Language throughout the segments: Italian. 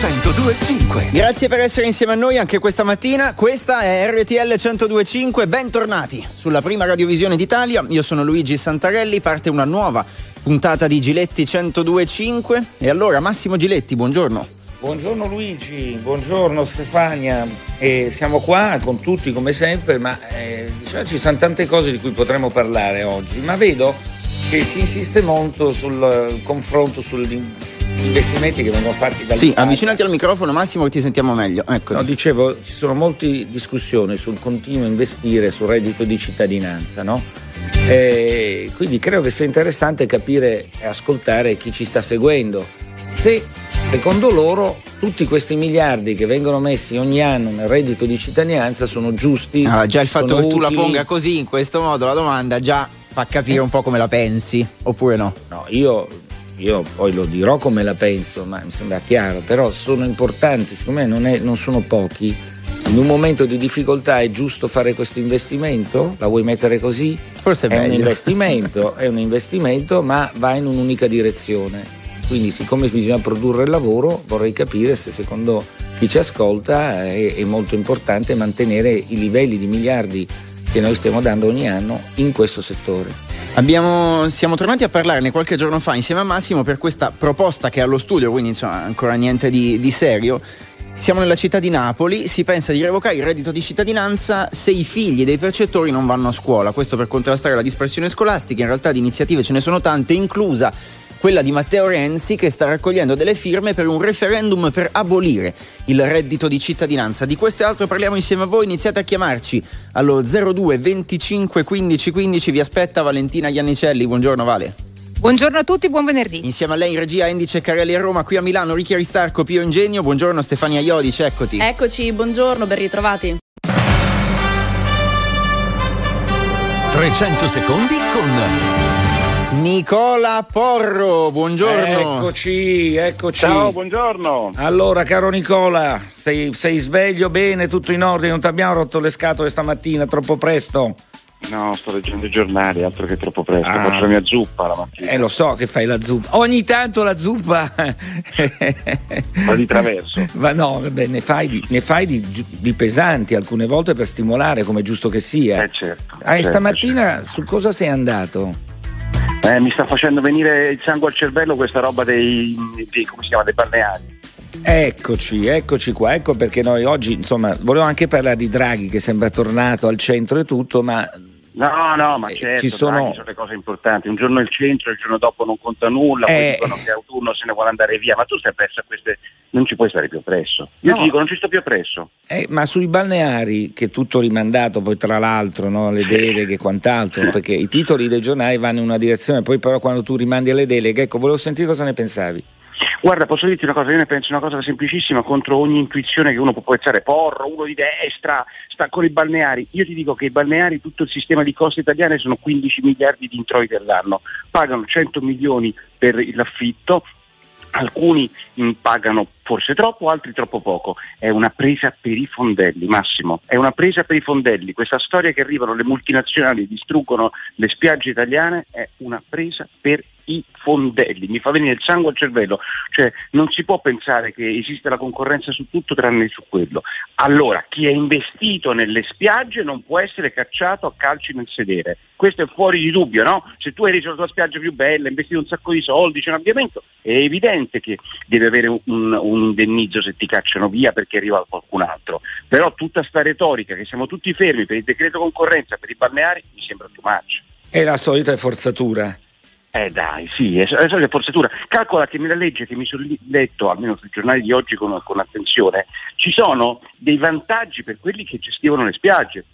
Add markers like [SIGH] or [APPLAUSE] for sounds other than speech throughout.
1025. Grazie per essere insieme a noi anche questa mattina. Questa è RTL 1025. Bentornati sulla prima radiovisione d'Italia. Io sono Luigi Santarelli. Parte una nuova puntata di Giletti 1025. E allora, Massimo Giletti, buongiorno. Buongiorno Luigi, buongiorno Stefania. Eh, siamo qua con tutti come sempre, ma eh, diciamo, ci sono tante cose di cui potremmo parlare oggi. Ma vedo che si insiste molto sul confronto sugli investimenti che vengono fatti dal Sì, avvicinati al microfono Massimo che ti sentiamo meglio. Ecco. No, dicevo, ci sono molte discussioni sul continuo investire sul reddito di cittadinanza, no? E quindi credo che sia interessante capire e ascoltare chi ci sta seguendo. Se secondo loro tutti questi miliardi che vengono messi ogni anno nel reddito di cittadinanza sono giusti. Ah, già il fatto che sono tu la utili. ponga così, in questo modo, la domanda già fa capire un po' come la pensi, oppure no? No, io, io poi lo dirò come la penso, ma mi sembra chiaro, però sono importanti, secondo me non, è- non sono pochi. In un momento di difficoltà è giusto fare questo investimento? La vuoi mettere così? Forse è È un investimento, [LAUGHS] è un investimento, ma va in un'unica direzione. Quindi, siccome bisogna produrre il lavoro, vorrei capire se secondo chi ci ascolta è, è molto importante mantenere i livelli di miliardi che noi stiamo dando ogni anno in questo settore. Abbiamo- siamo tornati a parlarne qualche giorno fa insieme a Massimo per questa proposta che è allo studio, quindi insomma ancora niente di, di serio. Siamo nella città di Napoli, si pensa di revocare il reddito di cittadinanza se i figli dei percettori non vanno a scuola, questo per contrastare la dispersione scolastica, in realtà di iniziative ce ne sono tante, inclusa quella di Matteo Renzi che sta raccogliendo delle firme per un referendum per abolire il reddito di cittadinanza. Di questo e altro parliamo insieme a voi, iniziate a chiamarci allo 02 25 15 15, vi aspetta Valentina Iannicelli, buongiorno Vale. Buongiorno a tutti, buon venerdì. Insieme a lei in regia Andy Ceccarelli a Roma, qui a Milano Ricchi Aristarco, Pio Ingegno, buongiorno Stefania Iodice, eccoti. Eccoci, buongiorno, ben ritrovati. 300 secondi con Nicola Porro, buongiorno. Eccoci, eccoci. Ciao, buongiorno. Allora, caro Nicola, sei, sei sveglio bene, tutto in ordine, non ti abbiamo rotto le scatole stamattina, troppo presto? No, sto leggendo i giornali, altro che troppo presto. Ah. Faccio la mia zuppa la mattina. Eh, lo so che fai la zuppa. Ogni tanto la zuppa. Ma di traverso. [LAUGHS] Ma no, vabbè, ne fai, di, ne fai di, di pesanti alcune volte per stimolare, come è giusto che sia. Eh certo. Ah, e certo, stamattina su cosa sei andato? Eh, mi sta facendo venire il sangue al cervello questa roba dei, dei- chiama, dei balneari. Eccoci, eccoci qua, ecco perché noi oggi, insomma, volevo anche parlare di Draghi che sembra tornato al centro e tutto, ma No, no, ma Eh, certo, ci sono- Draghi, sono le cose importanti. Un giorno il centro, il giorno dopo non conta nulla, Eh. poi dicono che autunno se ne vuole andare via. Ma tu stai presso a queste. Non ci puoi stare più presso. Io No. ti dico, non ci sto più appresso. Eh, ma sui balneari, che è tutto rimandato poi tra l'altro, no? le deleghe e quant'altro, perché i titoli dei giornali vanno in una direzione, poi però quando tu rimandi alle deleghe, ecco, volevo sentire cosa ne pensavi. Guarda, posso dirti una cosa, io ne penso una cosa semplicissima contro ogni intuizione che uno può pensare, porro, uno di destra, sta con i balneari. Io ti dico che i balneari, tutto il sistema di coste italiane sono 15 miliardi di introiti all'anno, pagano 100 milioni per l'affitto, alcuni mh, pagano forse troppo, altri troppo poco. È una presa per i fondelli, Massimo, è una presa per i fondelli. Questa storia che arrivano le multinazionali e distruggono le spiagge italiane è una presa per i fondelli. Mi fa venire il sangue al cervello, cioè non si può pensare che esiste la concorrenza su tutto tranne su quello. Allora, chi è investito nelle spiagge non può essere cacciato a calci nel sedere. Questo è fuori di dubbio, no? Se tu hai reso la tua spiaggia più bella, investito un sacco di soldi, c'è un avviamento, è evidente che devi avere un, un- un indennizzo se ti cacciano via perché arriva qualcun altro. Però tutta sta retorica che siamo tutti fermi per il decreto concorrenza per i balneari mi sembra too much. È la solita forzatura. Eh dai, sì, è, è solita forzatura. Calcola che nella legge che mi sono letto, almeno sui giornali di oggi con, con attenzione, ci sono dei vantaggi per quelli che gestivano le spiagge.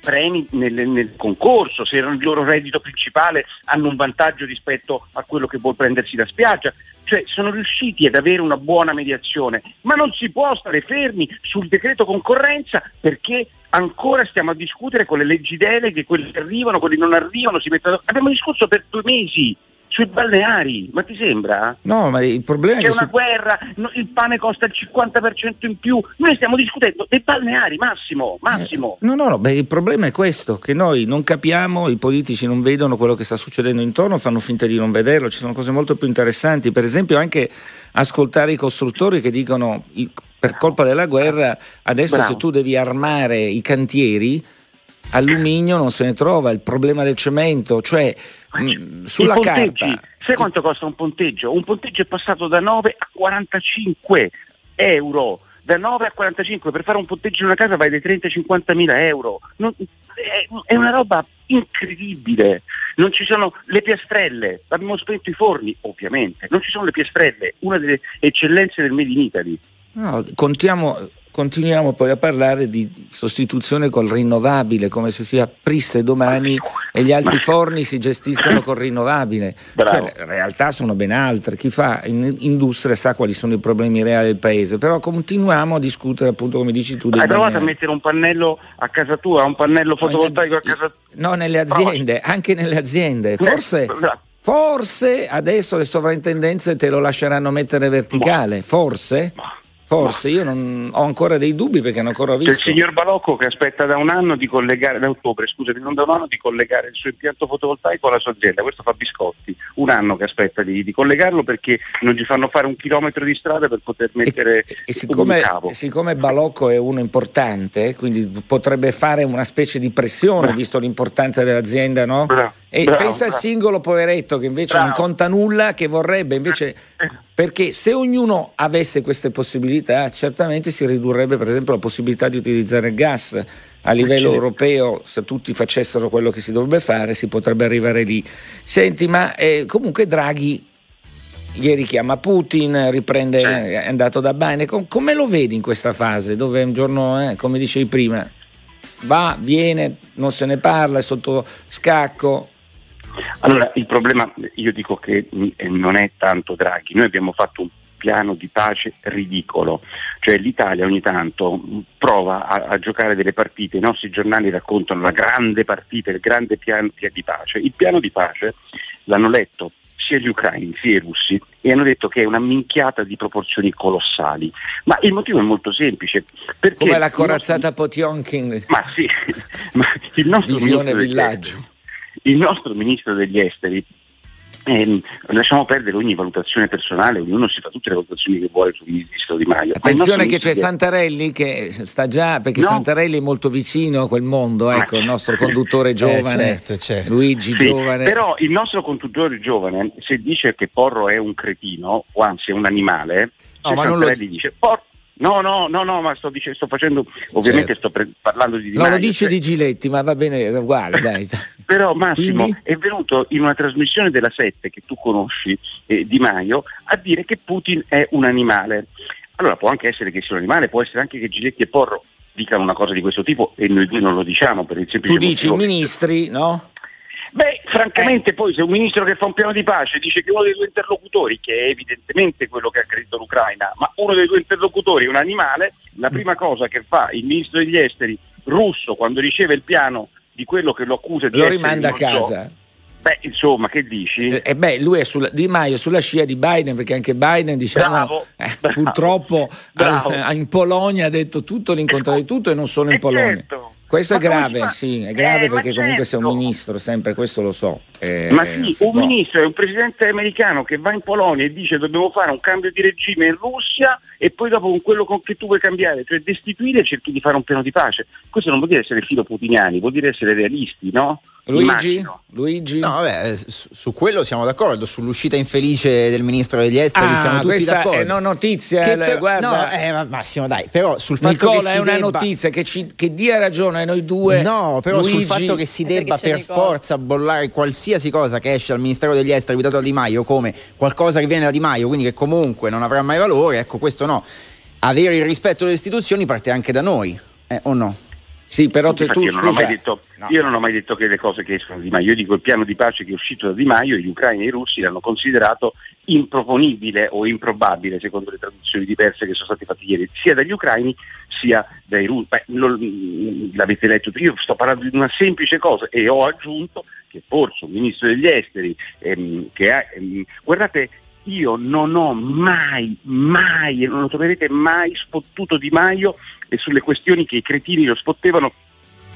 Premi nel, nel concorso, se il loro reddito principale hanno un vantaggio rispetto a quello che vuol prendersi da spiaggia. Cioè sono riusciti ad avere una buona mediazione, ma non si può stare fermi sul decreto concorrenza perché ancora stiamo a discutere con le leggi deleghe, quelli che arrivano, quelli che non arrivano, si mettono... abbiamo discusso per due mesi sui balneari, ma ti sembra? No, ma il problema C'è è che una su- guerra, no, il pane costa il 50% in più, noi stiamo discutendo dei balneari, Massimo, Massimo. No, no, no, beh, il problema è questo, che noi non capiamo, i politici non vedono quello che sta succedendo intorno, fanno finta di non vederlo, ci sono cose molto più interessanti, per esempio anche ascoltare i costruttori che dicono per colpa della guerra adesso Bravo. se tu devi armare i cantieri alluminio non se ne trova, il problema del cemento, cioè mh, sulla carta sai quanto costa un ponteggio? Un ponteggio è passato da 9 a 45 euro. Da 9 a 45 per fare un ponteggio in una casa vai dai 30 ai 50 mila euro. Non- è, è una roba incredibile. Non ci sono le piastrelle, abbiamo spento i forni, ovviamente. Non ci sono le piastrelle, una delle eccellenze del Made in Italy. No, contiamo- continuiamo poi a parlare di sostituzione col rinnovabile, come se si aprisse domani e gli altri forni si gestiscono col rinnovabile. Cioè, le realtà sono ben altre. Chi fa in- industria sa quali sono i problemi reali del paese, però continuiamo a discutere, appunto, come dici tu, Hai provato a mettere un pannello a casa tua, un pannello fotovoltaico a casa tua? No, nelle aziende, anche nelle aziende. Forse, forse adesso le sovrintendenze te lo lasceranno mettere verticale. Forse? Forse, io non ho ancora dei dubbi perché non ancora ho C'è il visto. signor Balocco che aspetta da un anno di collegare, da ottobre, scusami, non da un anno di collegare il suo impianto fotovoltaico alla sua azienda, questo fa biscotti, un anno che aspetta di, di collegarlo perché non gli fanno fare un chilometro di strada per poter mettere E, e siccome, cavo. siccome Balocco è uno importante, quindi potrebbe fare una specie di pressione, Bravo. visto l'importanza dell'azienda, no? Bravo, E bravo, pensa al singolo poveretto che invece non conta nulla, che vorrebbe invece. Perché se ognuno avesse queste possibilità, certamente si ridurrebbe, per esempio, la possibilità di utilizzare il gas. A livello europeo, se tutti facessero quello che si dovrebbe fare, si potrebbe arrivare lì. Senti, ma eh, comunque Draghi Ieri chiama Putin, riprende, è andato da Biden. Com- come lo vedi in questa fase dove un giorno, eh, come dicevi prima, va, viene, non se ne parla, è sotto scacco? Allora, il problema, io dico che mh, eh, non è tanto Draghi, noi abbiamo fatto un piano di pace ridicolo, cioè l'Italia ogni tanto mh, prova a, a giocare delle partite, i nostri giornali raccontano la grande partita, il grande piano di pace, il piano di pace l'hanno letto sia gli ucraini sia i russi e hanno detto che è una minchiata di proporzioni colossali, ma il motivo è molto semplice. Come la corazzata Potionkin, ma sì, [LAUGHS] ma il nostro visione villaggio. Il nostro ministro degli esteri ehm, lasciamo perdere ogni valutazione personale, ognuno si fa tutte le valutazioni che vuole sul ministro Di Maio. Attenzione che c'è Santarelli che sta già, perché No. Santarelli è molto vicino a quel mondo, Ma- ecco, il nostro conduttore giovane, certo, certo. Luigi Sì, giovane. Però il nostro conduttore giovane, se dice che Porro è un cretino, o anzi è un animale, No, ma non lo- Santarelli dice Porro. No, no, no, no, ma sto, dice- sto facendo, ovviamente Certo. sto pre- parlando di Di no, lo Maio, dice cioè- di Giletti, ma va bene, è uguale, dai. [LAUGHS] Però Massimo Quindi? è venuto in una trasmissione della Sette che tu conosci, eh, Di Maio, a dire che Putin è un animale. Allora può anche essere che sia un animale, può essere anche che Giletti e Porro dicano una cosa di questo tipo e noi due non lo diciamo per il semplice Tu dici i motivo che- ministri, no? Beh, francamente poi se un ministro che fa un piano di pace dice che uno dei due interlocutori, che è evidentemente quello che ha aggredito l'Ucraina, ma uno dei due interlocutori è un animale, la prima cosa che fa il ministro degli esteri russo quando riceve il piano di quello che lo accusa di Lo essere rimanda a so, casa. Beh, insomma, che dici? E eh, beh, lui è sulla, Di Maio è sulla scia di Biden, perché anche Biden, diciamo, Bravo, eh, bravo, purtroppo bravo. al- in Polonia ha detto tutto l'incontrario di tutto e non solo in Eh, Polonia. certo. Questo è Ma come grave, fa? sì, è grave Eh, perché comunque sei un certo. ministro, sempre questo lo so. Eh, Ma sì, un può. ministro è un presidente americano che va in Polonia e dice dobbiamo fare un cambio di regime in Russia e poi dopo con quello con che tu vuoi cambiare, cioè destituire cerchi di fare un piano di pace. Questo non vuol dire essere filo putiniani, vuol dire essere realisti, no? Luigi? Luigi? No, vabbè, su, quello siamo d'accordo, sull'uscita infelice del ministro degli esteri Ah, siamo tutti d'accordo. è no notizia, Che le- però- guarda. no, eh, ma Massimo, dai, però sul fatto che Nicola si è una debba- notizia che, ci- che dia ragione a noi due. No, però sul Luigi, fatto che si debba per Nicola. forza bollare qualsiasi cosa che esce dal Ministero degli Esteri guidato da Di Maio come qualcosa che viene da Di Maio, quindi che comunque non avrà mai valore, ecco questo no. Avere il rispetto delle istituzioni parte anche da noi, eh, o no? Sì, però c'è tu, io, non ho scusa, mai detto, no. io non ho mai detto che le cose che escono da Di Maio, io dico il piano di pace che è uscito da Di Maio, gli ucraini e i russi l'hanno considerato improponibile o improbabile, secondo le traduzioni diverse che sono state fatte ieri, sia dagli ucraini sia dai russi. Beh, lo- l'avete letto, io sto parlando di una semplice cosa e ho aggiunto che forse un ministro degli esteri ehm, che ha, ehm, guardate, io non ho mai, mai, e non lo troverete mai spottuto Di Maio e sulle questioni che i cretini lo spottevano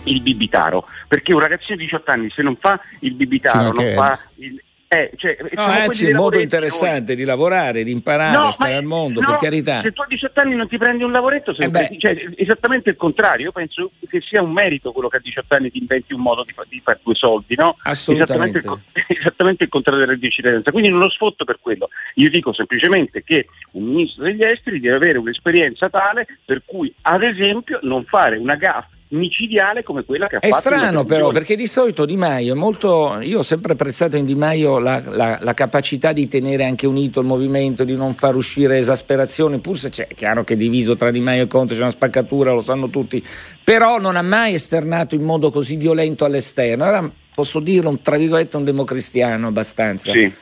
il bibitaro, perché un ragazzino di 18 anni se non fa il bibitaro, non mancherebbe. fa il... Eh, cioè, No, anzi, è un modo interessante di lavorare, di imparare, No, a stare ma- al mondo, no, per carità. Se tu a 18 anni non ti prendi un lavoretto, Eh cretino. cioè, esattamente il contrario. Io penso che sia un merito quello che a 18 anni ti inventi un modo di, fa- di fare due soldi, no? Assolutamente. Esattamente il, [LAUGHS] esattamente il contrario della cittadinanza. Quindi non lo sfotto per quello. Io dico semplicemente che un ministro degli esteri deve avere un'esperienza tale per cui, ad esempio, non fare una gaffa micidiale come quella che ha È fatto. in strano però, perché di solito Di Maio è molto. Io ho sempre apprezzato in Di Maio la, la- la capacità di tenere anche unito il movimento, di non far uscire esasperazione, pur se c'è è chiaro che è diviso tra Di Maio e Conte c'è una spaccatura, lo sanno tutti, però non ha mai esternato in modo così violento all'esterno. Era, posso dirlo, tra virgolette, un democristiano abbastanza. Sì.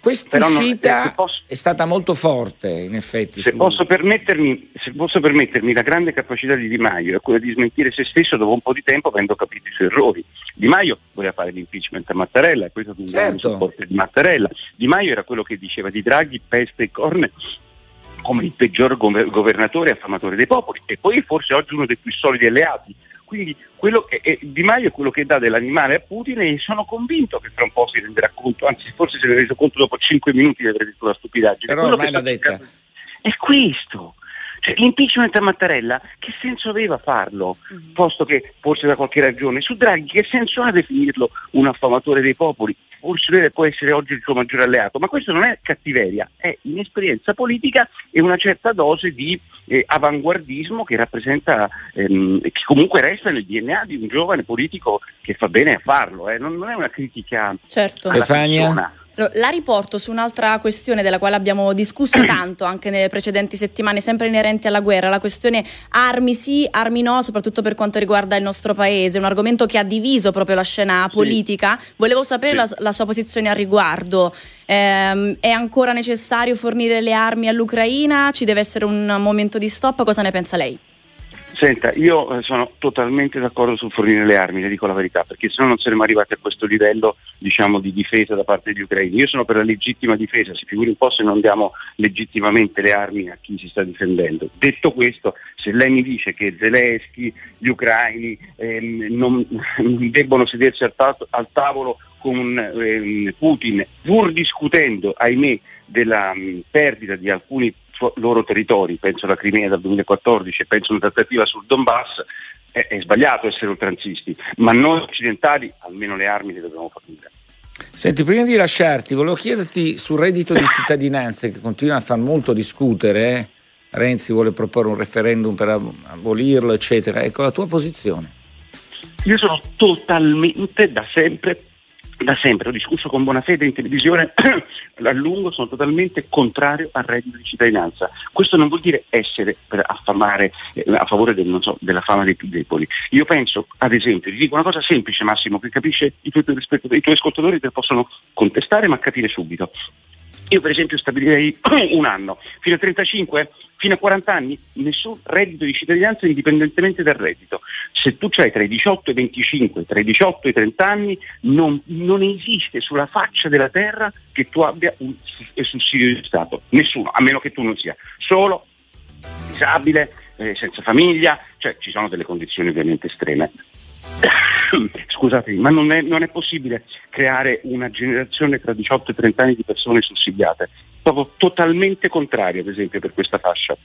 Questa non- uscita eh, posso- è stata molto forte, in effetti. Se su- posso, permettermi, se posso permettermi, la grande capacità di Di Maio è quella di smentire se stesso dopo un po' di tempo avendo capito i suoi errori. Di Maio voleva fare l'impeachment a Mattarella e questo è un Certo. supporto di Mattarella. Di Maio era quello che diceva di Draghi, peste e corne come il peggior gover- governatore e affamatore dei popoli e poi forse oggi uno dei più solidi alleati. Quindi quello che, e Di Maio è quello che dà dell'animale a Putin e sono convinto che tra un po' si renderà conto, anzi forse se ne è reso conto dopo 5 minuti di aver detto una stupidaggine. Però Quello ormai l'ha detta. È questo. Cioè, l'impeachment a Mattarella, che senso aveva farlo? Posto che forse da qualche ragione. Su Draghi, che senso ha definirlo un affamatore dei popoli? Forse lui può essere oggi il suo maggiore alleato, ma questo non è cattiveria, è inesperienza politica e una certa dose di eh, avanguardismo che rappresenta, ehm, che comunque resta nel DNA di un giovane politico che fa bene a farlo. eh. Non, non è una critica Certo. alla Stefania? persona. La riporto su un'altra questione della quale abbiamo discusso [CLEARS THROAT] tanto anche nelle precedenti settimane, sempre inerenti alla guerra, la questione armi sì, armi no, soprattutto per quanto riguarda il nostro paese, un argomento che ha diviso proprio la scena Sì. politica. Volevo sapere Sì. la, la sua posizione al riguardo. Ehm, è ancora necessario fornire le armi all'Ucraina? Ci deve essere un momento di stop? Cosa ne pensa lei? Senta, io eh, sono totalmente d'accordo sul fornire le armi, le dico la verità, perché se no non saremmo arrivati a questo livello diciamo, di difesa da parte degli ucraini. Io sono per la legittima difesa, si figuri un po' se non diamo legittimamente le armi a chi si sta difendendo. Detto questo, se lei mi dice che Zelensky, gli ucraini ehm, non, debbono sedersi al, ta- al tavolo con ehm, Putin, pur discutendo, ahimè, della mh, perdita di alcuni suo- loro territori, penso alla Crimea dal 2014 e penso a una trattativa sul Donbass, è, è sbagliato essere oltranzisti, ma noi occidentali almeno le armi le dobbiamo fornire. Senti, prima di lasciarti, volevo chiederti sul reddito di cittadinanza che continua a far molto discutere. eh? Renzi vuole proporre un referendum per ab- abolirlo, eccetera. Ecco la tua posizione. Io sono totalmente da sempre, da sempre, ho discusso con buona fede in televisione [CLEARS THROAT] a lungo, sono totalmente contrario al reddito di cittadinanza. Questo non vuol dire essere per affamare eh, a favore del, so, della fama dei più deboli. Io penso, ad esempio, ti dico una cosa semplice Massimo, che capisce i tuoi, i tuoi ascoltatori te possono contestare ma capire subito. Io per esempio stabilirei [CLEARS THROAT] un anno, fino a 35, fino a 40 anni, nessun reddito di cittadinanza indipendentemente dal reddito. Se tu hai tra i 18 e i 25, tra i 18 e i 30 anni, non, non esiste sulla faccia della terra che tu abbia un sussidio di Stato. Nessuno, a meno che tu non sia solo, disabile, eh, senza famiglia, cioè ci sono delle condizioni ovviamente estreme. [COUGHS] Scusatemi, ma non è, non è possibile creare una generazione tra 18 e 30 anni di persone sussidiate. Proprio totalmente contrario, ad esempio, per questa fascia.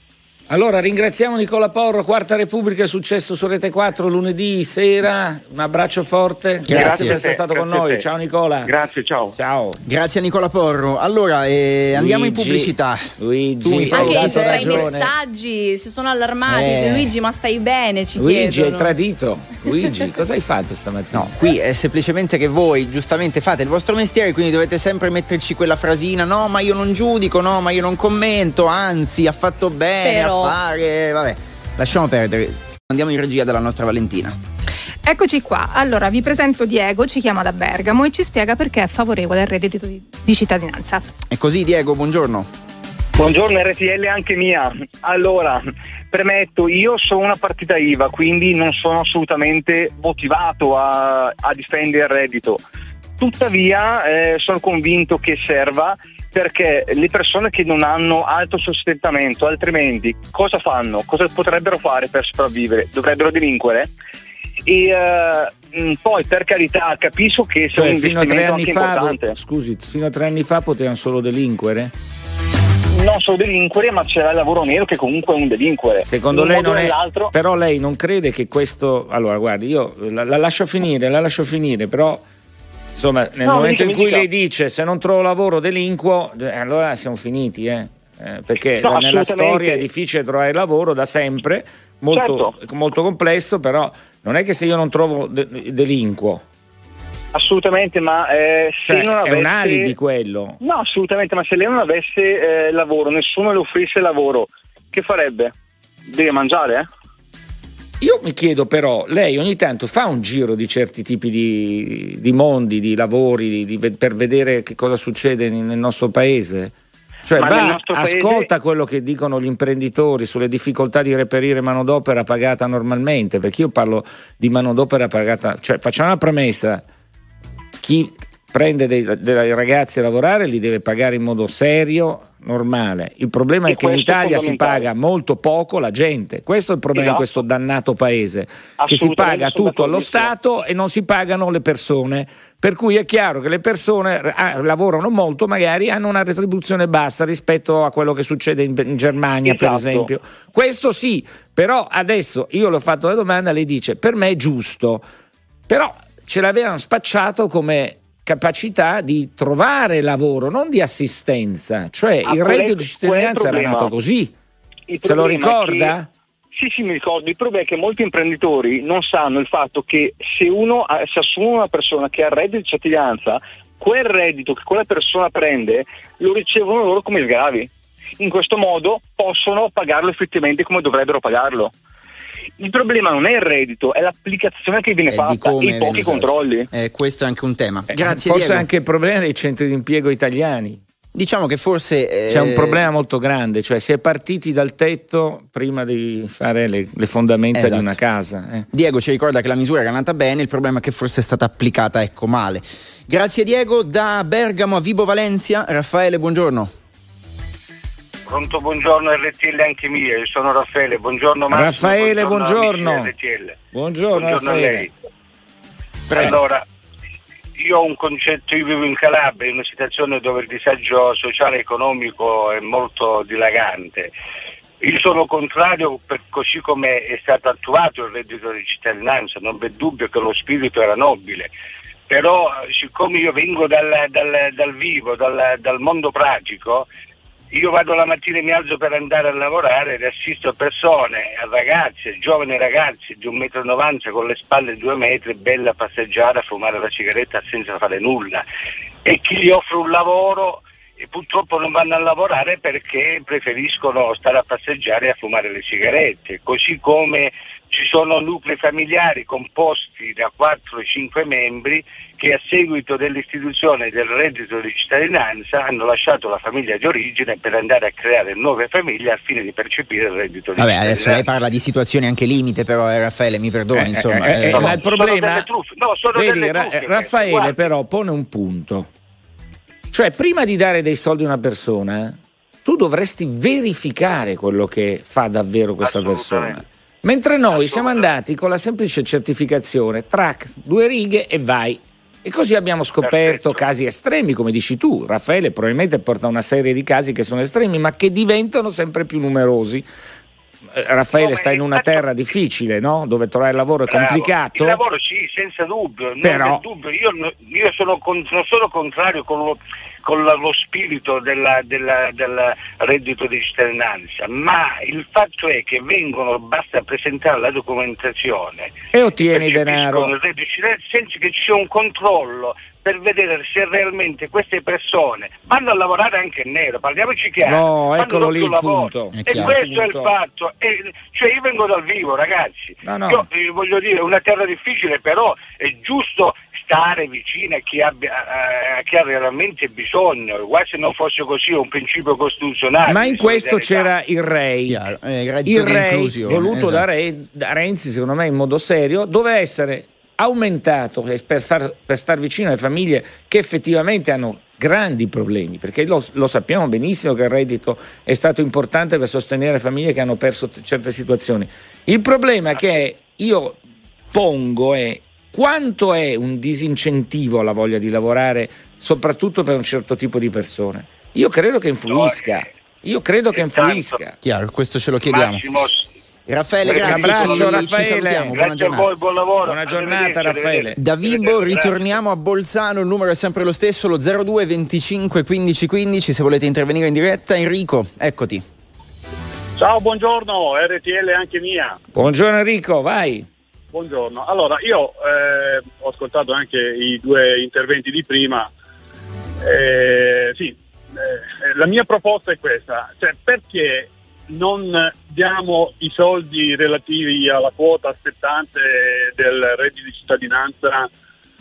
Allora ringraziamo Nicola Porro, Quarta Repubblica, è successo su Rete 4 lunedì sera. Un abbraccio forte. Grazie, Grazie per essere stato con grazie a noi. Ciao Nicola. Grazie, ciao. Ciao. Grazie a Nicola Porro. Allora, eh, andiamo in Luigi, pubblicità. Luigi, Tu mi hai Anche dato i messaggi si sono allarmati. Eh. Luigi, ma stai bene? Ci Luigi, hai chiedono. tradito. Luigi, cosa hai fatto stamattina? No, qui è semplicemente che voi giustamente fate il vostro mestiere, quindi dovete sempre metterci quella frasina, no, ma io non giudico, no, ma io non commento, anzi, ha fatto bene Però- a fare, vabbè, lasciamo perdere. Andiamo in regia della nostra Valentina. Eccoci qua, allora vi presento Diego, ci chiama da Bergamo e ci spiega perché è favorevole al reddito di, di cittadinanza. E così Diego, buongiorno. Buongiorno RTL anche mia. Allora, premetto, io sono una partita IVA, quindi non sono assolutamente motivato a, a difendere il reddito. Tuttavia eh, sono convinto che serva perché le persone che non hanno alto sostentamento, altrimenti cosa fanno? Cosa potrebbero fare per sopravvivere? Dovrebbero delinquere? E uh, poi per carità capisco che cioè, un fino a tre anni fa, importante. scusi, fino a tre anni fa potevano solo delinquere? non solo delinquere, ma c'era il lavoro nero che comunque è un delinquere. Secondo un lei non è. Però lei non crede che questo. Allora, guardi, io la, la lascio finire, la lascio finire, però. Insomma, nel No, momento mi in cui lei dice se non trovo lavoro delinquo, eh, allora siamo finiti, eh. Eh, perché No, nella storia è difficile trovare lavoro da sempre, molto, Certo. molto complesso, però non è che se io non trovo de- delinquo, Assolutamente, ma eh, se cioè, non è avesse... un alibi quello. No, assolutamente, ma se lei non avesse eh, lavoro, nessuno le offrisse lavoro, che farebbe? Deve mangiare, eh? Io mi chiedo però, lei ogni tanto fa un giro di certi tipi di, di mondi, di lavori, di- di- per vedere che cosa succede nel nostro paese? Cioè va, nostro paese- ascolta quello che dicono gli imprenditori sulle difficoltà di reperire manodopera pagata normalmente, perché io parlo di manodopera pagata, cioè facciamo una premessa, chi prende dei, dei ragazzi a lavorare li deve pagare in modo serio, normale. Il problema E è che in Italia si paga molto poco la gente, questo è il problema Esatto. di questo dannato paese, che si paga tutto allo. Stato e non si pagano le persone. Per cui è chiaro che le persone ah, lavorano molto, magari hanno una retribuzione bassa rispetto a quello che succede in, in Germania, per Esatto. esempio. Questo sì, però adesso io le ho fatto la domanda, lei dice per me è giusto, però ce l'avevano spacciato come capacità di trovare lavoro, non di assistenza, cioè Ah, il reddito di cittadinanza era nato così. Se lo ricorda? Sì, sì, mi ricordo. Il problema è che molti imprenditori non sanno il fatto che se uno ha- se assume una persona che ha il reddito di cittadinanza, quel reddito che quella persona prende lo ricevono loro come sgravi. In questo modo possono pagarlo effettivamente come dovrebbero pagarlo. Il problema non è il reddito, è l'applicazione che viene di fatta e i pochi controlli. Eh, questo è anche un tema. Eh, Grazie Forse Diego. anche il problema dei centri di impiego italiani. Diciamo che forse eh, C'è un problema molto grande, cioè si è partiti dal tetto prima di fare le, le fondamenta Esatto. di una casa. eh. Diego ci ricorda che la misura era nata bene, il problema è che forse è stata applicata ecco male. Grazie Diego, da Bergamo a Vibo Valencia, Raffaele, buongiorno. Pronto, buongiorno RTL anche mia, io sono Raffaele, buongiorno Massimo. Raffaele, buongiorno. Buongiorno, Buongiorno a Raffaele. lei. Allora, io ho un concetto, io vivo in Calabria, in una situazione dove il disagio sociale e economico è molto dilagante. Io sono contrario, per- così come è stato attuato il reddito di cittadinanza, non v'è dubbio che lo spirito era nobile, però siccome io vengo dal, dal- dal vivo, dal, dal mondo pratico, io vado la mattina e mi alzo per andare a lavorare ed assisto persone, ragazze, giovani ragazzi di 1,90 m con le spalle 2 metri, belle a passeggiare, a fumare la sigaretta senza fare nulla. E chi gli offre un lavoro e purtroppo non vanno a lavorare perché preferiscono stare a passeggiare e a fumare le sigarette. Così come ci sono nuclei familiari composti da 4-5 membri che a seguito dell'istituzione del reddito di cittadinanza hanno lasciato la famiglia di origine per andare a creare nuove famiglie al fine di percepire il reddito di Vabbè, cittadinanza. adesso lei parla di situazioni anche limite, però eh, Raffaele mi perdoni, Eh, insomma. eh, eh, eh, ma il sono problema. No, sono vedi, delle Ra- truffe Raffaele guarda. però pone un punto. Cioè, prima di dare dei soldi a una persona, tu dovresti verificare quello che fa davvero questa persona. Mentre noi siamo andati con la semplice certificazione, track, due righe e vai. E così abbiamo scoperto Perfetto. casi estremi, come dici tu. Raffaele probabilmente porta una serie di casi che sono estremi, ma che diventano sempre più numerosi. Eh, Raffaele Come sta in una terra difficile, no? Dove trovare lavoro è Bravo. complicato. Il lavoro sì, senza dubbio, Però- dubbio. Io, io sono, con- non sono contrario con con la- lo spirito della- della- del reddito di cittadinanza, ma il fatto è che vengono, basta presentare la documentazione E ottieni denaro. senza che ci sia un controllo per vedere se realmente queste persone vanno a lavorare anche in nero, parliamoci chiaro. No, eccolo lì il lavoro. punto. È E chiaro. questo è il fatto. E, cioè io vengo dal vivo, ragazzi. No, no. Io eh, voglio dire, è una terra difficile, però è giusto stare vicino a chi, abbia, a- a chi ha veramente bisogno. Guai se non fosse così, è un principio costituzionale. Ma in questo c'era il REI. Chiaro, eh, il REI, voluto esatto. da, Re- da Renzi, secondo me in modo serio, doveva essere aumentato eh, per, far, per star vicino alle famiglie che effettivamente hanno grandi problemi, perché lo, lo sappiamo benissimo che il reddito è stato importante per sostenere famiglie che hanno perso t- certe situazioni. Il problema che io pongo è quanto è un disincentivo alla voglia di lavorare, soprattutto per un certo tipo di persone. Io credo che influisca. Io credo che influisca. Chiaro, questo ce lo chiediamo. Massimo, Raffaele, Un grazie. abbraccio, ci, ci Raffaele. salutiamo. Buona grazie a giornata. voi, buon lavoro. Buona giornata, Raffaele. Da Vibo ritorniamo a Bolzano, il numero è sempre lo stesso, lo 02 25 15 15 se volete intervenire in diretta. Enrico, eccoti. Ciao, buongiorno, RTL anche mia. Buongiorno Enrico, vai. Buongiorno. Allora, io eh, ho ascoltato anche i due interventi di prima. Eh, sì, eh, la mia proposta è questa, cioè perché non diamo i soldi relativi alla quota aspettante del reddito di cittadinanza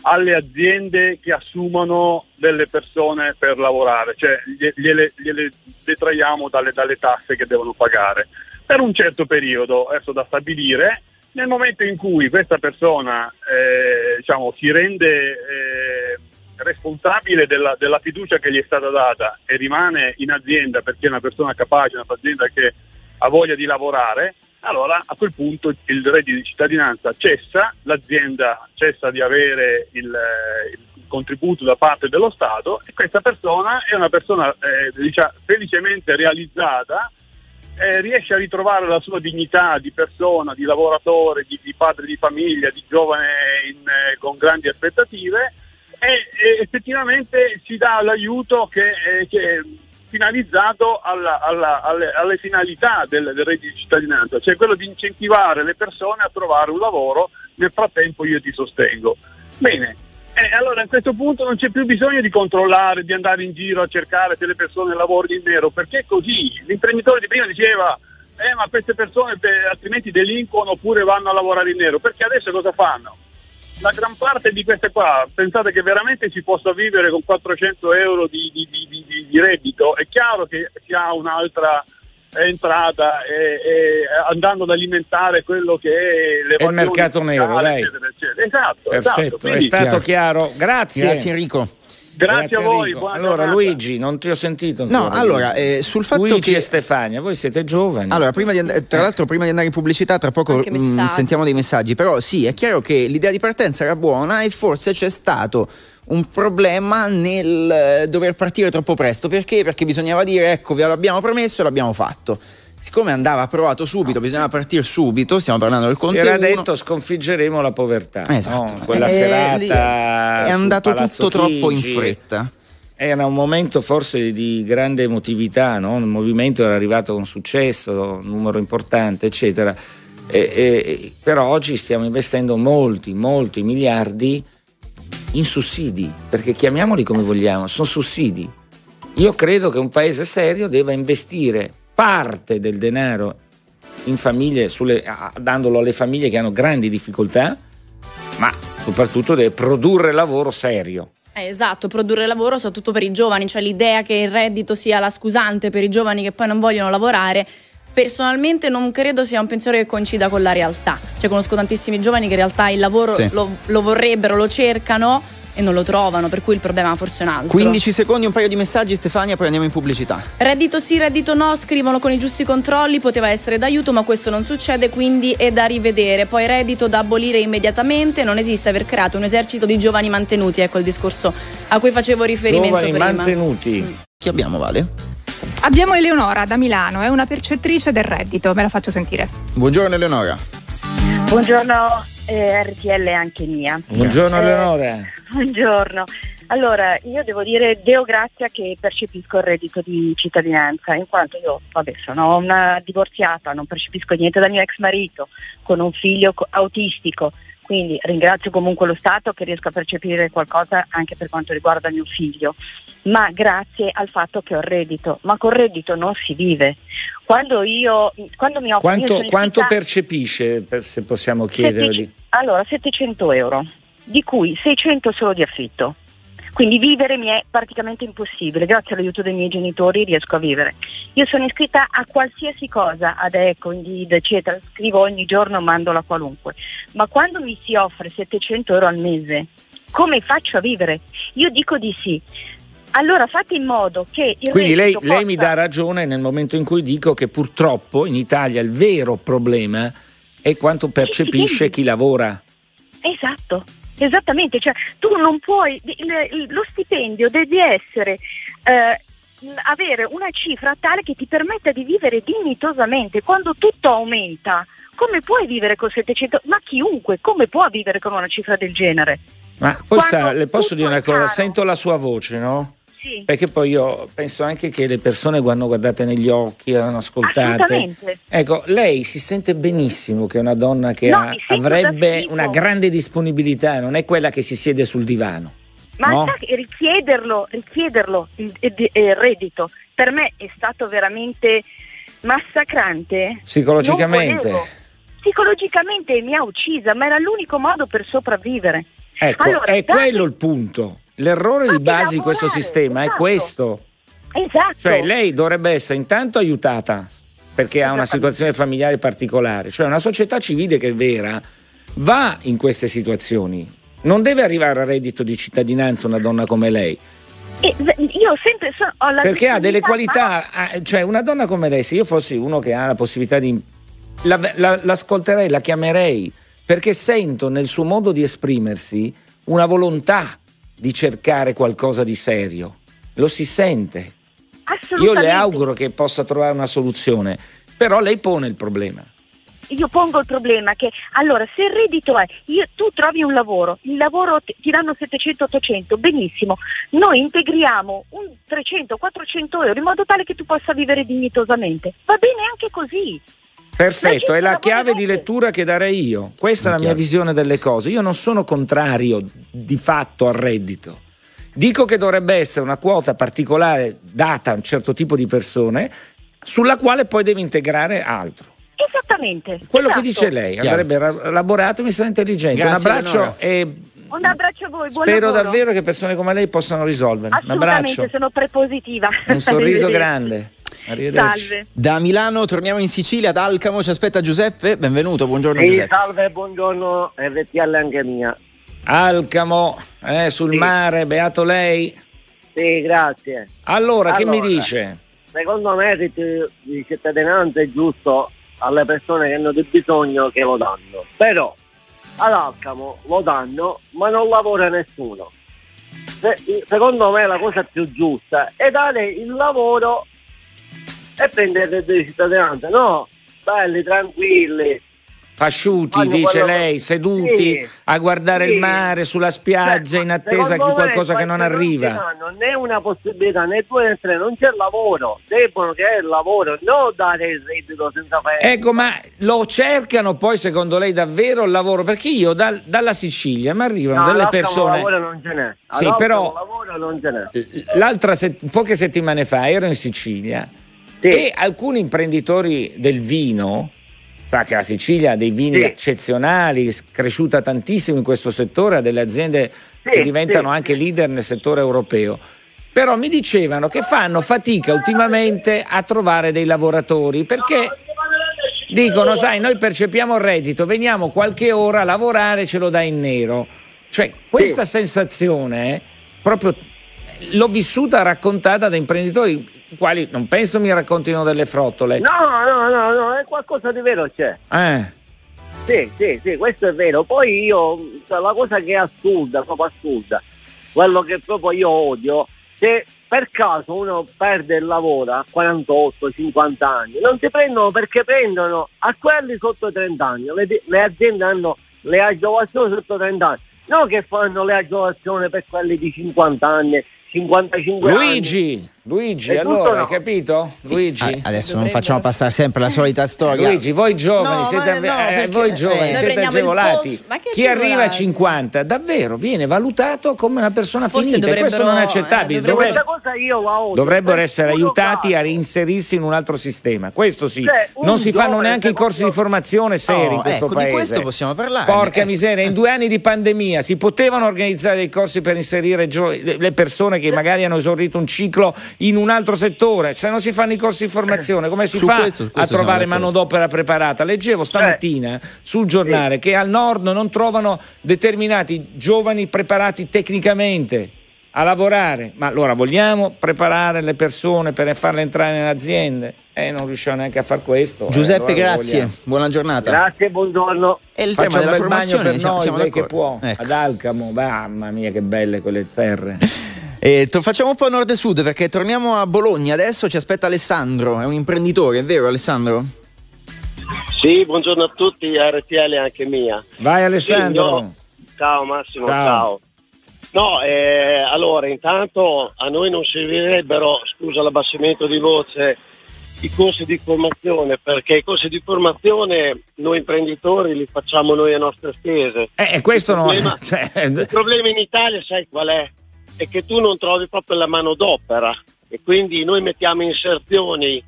alle aziende che assumono delle persone per lavorare, cioè glie- gliele, gliele detraiamo dalle, dalle tasse che devono pagare. Per un certo periodo, adesso da stabilire, nel momento in cui questa persona eh, diciamo, si rende eh, responsabile della, della fiducia che gli è stata data e rimane in azienda perché è una persona capace, una azienda che ha voglia di lavorare, allora a quel punto il reddito di cittadinanza cessa, l'azienda cessa di avere il, eh, il contributo da parte dello Stato e questa persona è una persona eh, diciamo, felicemente realizzata eh, riesce a ritrovare la sua dignità di persona, di lavoratore, di, di padre di famiglia, di giovane in, eh, con grandi aspettative e, effettivamente si dà l'aiuto che, eh, che è finalizzato alla- alla- alle, alle finalità del, del reddito di cittadinanza, cioè quello di incentivare le persone a trovare un lavoro, nel frattempo io ti sostengo. Bene, eh, allora a questo punto non c'è più bisogno di controllare, di andare in giro a cercare se le persone lavorano in nero, perché così. L'imprenditore di prima diceva, eh, ma queste persone beh, altrimenti delinquono oppure vanno a lavorare in nero, perché adesso cosa fanno? La gran parte di queste qua, pensate che veramente si possa vivere con 400 euro di, di- di- di- di- di reddito? È chiaro che si ha un'altra entrata e, e andando ad alimentare quello che è le È il mercato nero, eccetera, eccetera. Esatto, esatto. Perfetto, è Quindi, stato Chiaro. chiaro. Grazie. Grazie Enrico. Grazie, a voi. Allora giornata. Luigi, non ti ho sentito No, ancora. allora, eh, sul fatto Luigi che- e Stefania, voi siete giovani. Allora, prima di and- tra l'altro, prima di andare in pubblicità, tra poco mh, messaggi. sentiamo dei messaggi. Però sì, è chiaro che l'idea di partenza era buona e forse c'è stato un problema nel eh, dover partire troppo presto. Perché? Perché bisognava dire, ecco, ve l'abbiamo promesso e l'abbiamo fatto. Siccome andava approvato subito, bisognava partire subito, stiamo parlando del Conte Era 1. detto sconfiggeremo la povertà. Esatto. no? Quella Eh, serata è andato Palazzo tutto troppo in Chigi. fretta. Era un momento forse di grande emotività, no? il movimento era arrivato con successo, un numero importante, eccetera. E- e- però oggi stiamo investendo molti, molti miliardi in sussidi, perché chiamiamoli come vogliamo, sono sussidi. Io credo che un paese serio debba investire parte del denaro in famiglie, sulle- dandolo alle famiglie che hanno grandi difficoltà, ma soprattutto deve produrre lavoro serio. Eh, esatto, produrre lavoro soprattutto per i giovani, cioè l'idea che il reddito sia la scusante per i giovani che poi non vogliono lavorare. Personalmente non credo sia un pensiero che coincida con la realtà. Cioè conosco tantissimi giovani che in realtà il lavoro Sì. lo, lo vorrebbero, lo cercano e non lo trovano, per cui il problema forse è un altro. 15 secondi, un paio di messaggi, Stefania, poi andiamo in pubblicità. Reddito sì, reddito no, scrivono con i giusti controlli, poteva essere d'aiuto, ma questo non succede, quindi è da rivedere. Poi reddito da abolire immediatamente, non esiste aver creato un esercito di giovani mantenuti, ecco il discorso a cui facevo riferimento Giovani prima. mantenuti. Chi abbiamo, Vale? Abbiamo Eleonora da Milano, è una percettrice del reddito, me la faccio sentire. Buongiorno Eleonora. Buongiorno eh, RTL anche mia. Buongiorno Eh, Eleonora. Buongiorno. Allora, io devo dire Deo grazia che percepisco il reddito di cittadinanza, in quanto io, vabbè, sono una divorziata, non percepisco niente dal mio ex marito, con un figlio co- autistico, quindi ringrazio comunque lo Stato che riesco a percepire qualcosa anche per quanto riguarda mio figlio, ma grazie al fatto che ho il reddito, ma col reddito non si vive. Quando io quando mi io Quanto, quanto percepisce, per- se possiamo chiedergli? Allora, 700 euro, di cui 600 solo di affitto. Quindi vivere mi è praticamente impossibile, grazie all'aiuto dei miei genitori riesco a vivere. Io sono iscritta a qualsiasi cosa, ad Eco, Indeed, eccetera, scrivo ogni giorno, mando la qualunque. Ma quando mi si offre 700 euro al mese, come faccio a vivere? Io dico di sì. Allora fate in modo che il Quindi lei, reddito lei mi possa- dà ragione nel momento in cui dico che purtroppo in Italia il vero problema è quanto percepisce chi lavora. Esatto, esattamente, cioè tu non puoi, il- lo stipendio deve essere, eh, avere una cifra tale che ti permetta di vivere dignitosamente, quando tutto aumenta, come puoi vivere con 700, ma chiunque, come può vivere con una cifra del genere? Ma sa, le posso dire una cosa, caro. sento la sua voce, no? Sì. Perché poi io penso anche che le persone quando guardate negli occhi, hanno ascoltate. Ecco, lei si sente benissimo che è una donna che No, ha- avrebbe una grande disponibilità, non è quella che si siede sul divano. Ma no? richiederlo, richiederlo il, il- il reddito, per me è stato veramente massacrante. Psicologicamente. Psicologicamente mi ha uccisa, ma era l'unico modo per sopravvivere. Ecco, Allora, è date- quello il punto. L'errore di base di questo sistema è esatto. questo. Esatto. Cioè lei dovrebbe essere intanto aiutata perché ha una situazione familiare particolare, cioè una società civile che è vera va in queste situazioni. Non deve arrivare al reddito di cittadinanza una donna come lei, io sempre so- ho la perché ha delle qualità, ha- cioè una donna come lei, se io fossi uno che ha la possibilità di... la- la- l'ascolterei, la chiamerei, perché sento nel suo modo di esprimersi una volontà di cercare qualcosa di serio. Lo si sente. Io le auguro che possa trovare una soluzione, però lei pone il problema. Io pongo il problema che allora se il reddito è io- tu trovi un lavoro, il lavoro ti, ti danno 700-800, benissimo, noi integriamo un 300-400 euro in modo tale che tu possa vivere dignitosamente. Va bene anche così. Perfetto, La è la chiave di lettura che darei io. Questa è la mia visione delle cose. Io non sono contrario di fatto al reddito. Dico che dovrebbe essere una quota particolare data a un certo tipo di persone sulla quale poi deve integrare altro. Esattamente. Quello esatto. che dice lei Chiaro. andrebbe ra- elaborato e mi sa intelligente. Grazie, un abbraccio Eleonora. e Un abbraccio a voi, buon spero lavoro. davvero che persone come lei possano risolvere. Un Assolutamente, abbraccio, sono prepositiva. un sorriso [LAUGHS] grande. Arrivederci. Salve. Da Milano torniamo in Sicilia, ad Alcamo ci aspetta Giuseppe. Benvenuto, buongiorno Sì, Giuseppe. salve, buongiorno, RTL anche mia. Alcamo, eh, sul Sì. mare, beato lei. Sì, grazie. Allora, che mi Allora, dice? Secondo me il di cittadinanza è giusto alle persone che hanno del bisogno che lo danno. Però ad Alcamo lo danno, ma non lavora nessuno. Se- secondo me la cosa più giusta è dare il lavoro e prendere il reddito di cittadinanza. No, belli, tranquilli. Pasciuti, Fanno dice quello- lei, seduti Sì, a guardare sì. il mare sulla spiaggia Cioè, in attesa di qualcosa che non arriva. Non ci danno né una possibilità né due né tre, non c'è lavoro, debbono che è il lavoro, non dare il reddito senza fare. Ecco, ma lo cercano poi secondo lei davvero il lavoro? Perché io dal- dalla Sicilia mi arrivano No, delle persone. lavoro non ce n'è. Sì, però- lavoro non ce n'è. L'altra set- poche settimane fa ero in Sicilia e alcuni imprenditori del vino, sa che la Sicilia ha dei vini Sì. eccezionali, cresciuta tantissimo in questo settore, ha delle aziende che Sì, diventano sì. anche leader nel settore europeo. Però mi dicevano che fanno fatica ultimamente a trovare dei lavoratori perché dicono, sai, noi percepiamo il reddito, veniamo qualche ora a lavorare, ce lo dai in nero. Cioè, questa sensazione eh, proprio l'ho vissuta raccontata da imprenditori quali non penso mi raccontino delle frottole. No, no, no, no, è qualcosa di vero c'è. Eh, Sì, sì, sì, questo è vero. Poi io, cioè, la cosa che è assurda, proprio assurda, quello che proprio io odio, se per caso uno perde il lavoro a 48, 50 anni, non ti prendono perché prendono a quelli sotto i 30 anni. Le, le aziende hanno le agevolazioni sotto 30 anni, non che fanno le agevolazioni per quelli di 50 anni, 55 anni. Luigi, Luigi, allora, no? hai capito? Luigi? Ah, adesso non facciamo passare sempre la solita storia. Luigi, voi giovani No, siete, no, eh, voi giovani eh, siete agevolati. post- ma che Chi arriva a agevolati? 50 davvero viene valutato come una persona Forse finita questo non è dovrebbero- accettabile. eh, dovrebbero-. Dovrebbero Per essere aiutati a reinserirsi in un altro sistema. Questo sì. Cioè, non si fanno neanche i corsi di formazione seri Oh, in questo ecco, di paese. questo possiamo parlare. Porca Eh. miseria, in due anni di pandemia si potevano organizzare dei corsi per inserire gio- le persone che magari hanno esaurito un ciclo in un altro settore. Se non si fanno i corsi di formazione, come si Su fa questo- questo a trovare manodopera preparata? Leggevo stamattina sul giornale che al nord non trovano determinati giovani preparati tecnicamente a lavorare. Ma allora vogliamo preparare le persone per farle entrare nelle aziende? E non riusciamo neanche a far questo. eh, Giuseppe, allora grazie. Buona giornata. Grazie, buongiorno. E il Faccia tema della formazione per siamo, noi, siamo lei che può. Ecco. Ad Alcamo, mamma mia che belle quelle terre. [LAUGHS] E to- facciamo un po' nord e sud perché torniamo a Bologna. Adesso ci aspetta Alessandro, è un imprenditore, è vero Alessandro? Sì, buongiorno a tutti, RTL anche mia. Vai Alessandro. Sì, Ciao Massimo, Ciao. ciao. No, eh, allora intanto a noi non servirebbero, scusa l'abbassamento di voce, i corsi di formazione, perché i corsi di formazione noi imprenditori li facciamo noi a nostre spese. Eh, questo il problema, [LAUGHS] cioè, il problema in Italia, sai qual è? È che tu non trovi proprio la manodopera e quindi noi mettiamo inserzioni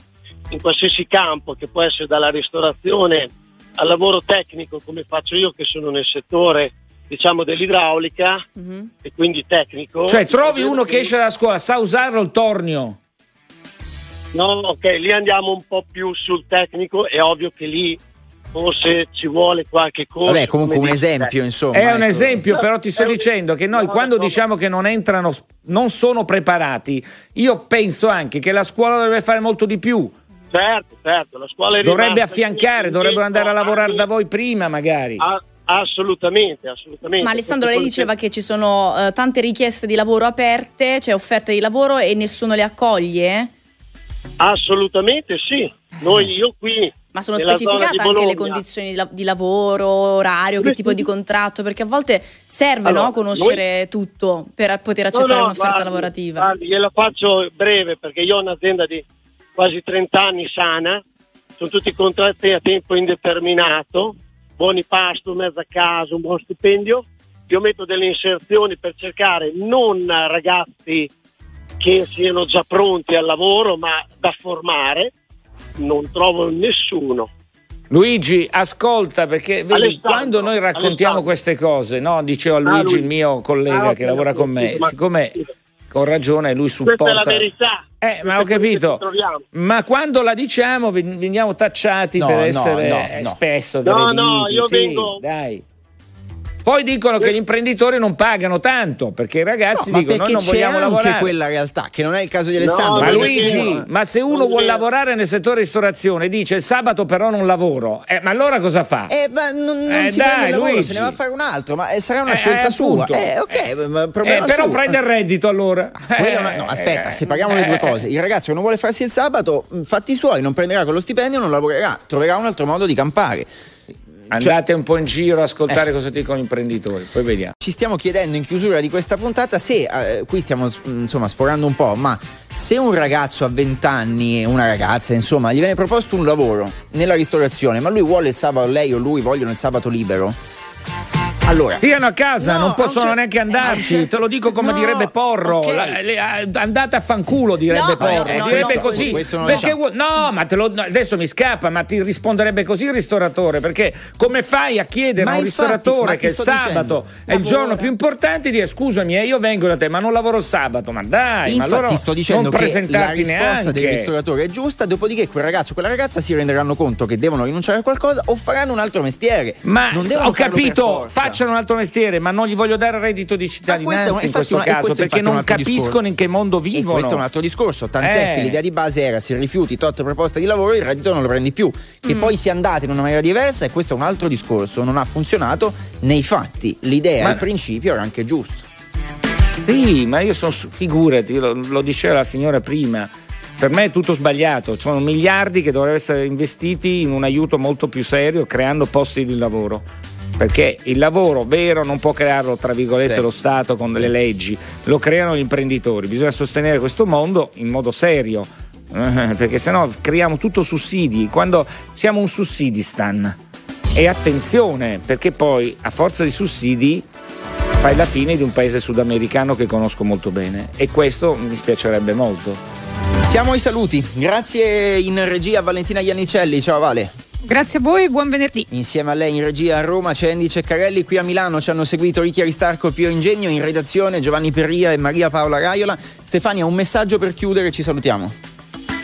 in qualsiasi campo, che può essere dalla ristorazione al lavoro tecnico, come faccio io che sono nel settore diciamo dell'idraulica Mhm. e quindi tecnico. Cioè, trovi uno che esce dalla scuola, sa usarlo il tornio. No, ok, lì andiamo un po' più sul tecnico, è ovvio che lì forse ci vuole qualche cosa. Vabbè, comunque un esempio, insomma. È un ecco. esempio, però ti sto È un- dicendo che noi no, quando no. diciamo che non entrano, non sono preparati, io penso anche che la scuola dovrebbe fare molto di più. Certo, certo, la scuola è Dovrebbe affiancare, dovrebbero andare a lavorare da voi prima magari. a- assolutamente, assolutamente. Ma Alessandro, lei diceva che ci sono eh, tante richieste di lavoro aperte, cioè offerte di lavoro e nessuno le accoglie? Assolutamente sì. Noi, io qui. Ma sono specificate anche le condizioni di, la- di lavoro, orario, che tipo di contratto? Perché a volte serve Allora, no, conoscere tutto per poter accettare No, no, un'offerta guardi, lavorativa. guardi, gliela faccio breve perché io ho un'azienda di quasi 30 anni sana, sono tutti contratti a tempo indeterminato, buoni pasto, mezza casa, un buon stipendio. Io metto delle inserzioni per cercare non ragazzi che siano già pronti al lavoro, ma da formare. Non trovo nessuno. Luigi, ascolta perché vedi, Alessandro, quando noi raccontiamo Alessandro. queste cose, no? diceva Ah, Luigi, lui- il mio collega Ah, che lavora con me, ma- siccome con ragione lui Questa supporta. è la verità. Eh, ma ho capito. Ma quando la diciamo ven- veniamo tacciati No, per no, essere no, eh, no. spesso No, no, io sì, vengo- dai. Poi dicono che gli imprenditori non pagano tanto perché i ragazzi No, dicono noi perché non c'è vogliamo anche lavorare. quella realtà, che non è il caso di Alessandro. No, Ma Luigi, vero. ma se uno vuole lavorare nel settore ristorazione dice il sabato però non lavoro, eh, ma allora cosa fa? Eh, ma non, non Eh, si dai, prende il lavoro, Luigi. se ne va a fare un altro, ma eh, sarà una Eh, scelta sua. Eh, ok, ma problema però suo. prende il reddito allora. È una- no, aspetta, se paghiamo le due cose, il ragazzo che non vuole farsi il sabato, mh, fatti suoi, non prenderà quello stipendio, non lavorerà, troverà un altro modo di campare. Andate un po' in giro a ascoltare Eh. cosa dicono gli imprenditori, poi vediamo. Ci stiamo chiedendo in chiusura di questa puntata se, eh, qui stiamo insomma sforando un po', ma se un ragazzo a 20 anni, una ragazza, insomma, gli viene proposto un lavoro nella ristorazione, ma lui vuole il sabato, lei o lui vogliono il sabato libero. Allora, Stiano a casa, No, non possono neanche un andarci, certo- te lo dico come No, direbbe Porro. ok. La- le- a- andate a fanculo, direbbe No, Porro. no, direbbe così. questo lo perché vuol- no, ma te lo- adesso mi scappa, ma ti risponderebbe così il ristoratore. Perché come fai a chiedere Ma a un infatti, ristoratore ma che il sabato dicendo, è il giorno più importante? Dire scusami, eh, io vengo da te, ma non lavoro sabato. Ma dai, ma Infatti allora sto dicendo non che la risposta neanche. del ristoratore è giusta, dopodiché quel ragazzo o quella ragazza si renderanno conto che devono rinunciare a qualcosa o faranno un altro mestiere. Ma non devono ho capito, forza. Facciano un altro mestiere, ma non gli voglio dare il reddito di è un- cittadinanza in questo una- e caso, questo perché non capiscono discorso. in che mondo E vivono. questo è un altro discorso, tant'è Eh. che l'idea di base era se rifiuti tot proposte di lavoro il reddito non lo prendi più. Che Mm. poi sia andata in una maniera diversa e questo è un altro discorso, non ha funzionato nei fatti. L'idea, Ma- il principio era anche giusto. Sì, ma io sono, figurati, lo, lo diceva la signora prima, per me è tutto sbagliato, sono miliardi che dovrebbero essere investiti in un aiuto molto più serio, creando posti di lavoro. Perché il lavoro vero non può crearlo tra virgolette sì. lo Stato con delle leggi, lo creano gli imprenditori, bisogna sostenere questo mondo in modo serio, eh, perché sennò creiamo tutto sussidi, quando siamo un sussidistan. E attenzione, perché poi a forza di sussidi fai la fine di un paese sudamericano che conosco molto bene e questo mi spiacerebbe molto. Siamo ai saluti, grazie in regia Valentina Iannicelli, ciao Vale. Grazie a voi, buon venerdì. Insieme a lei in regia a Roma c'è Andy Ceccarelli, qui a Milano ci hanno seguito Ricchi Aristarco, Pio Ingegno, in redazione Giovanni Perria e Maria Paola Raiola. Stefania, un messaggio per chiudere, ci salutiamo.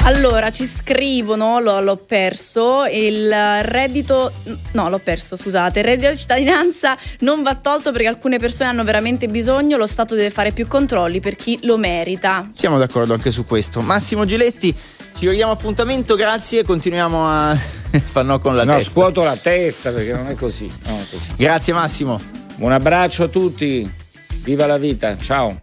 Allora, ci scrivono, l'ho, l'ho, perso, il reddito, no l'ho perso, scusate, il reddito di cittadinanza non va tolto perché alcune persone hanno veramente bisogno, lo Stato deve fare più controlli per chi lo merita. Siamo d'accordo anche su questo. Massimo Giletti, ci vediamo appuntamento, grazie, continuiamo a [LAUGHS] far no con la no, testa. No, scuoto la testa perché non è così. Non è così. Grazie Massimo. Un abbraccio a tutti, viva la vita, ciao.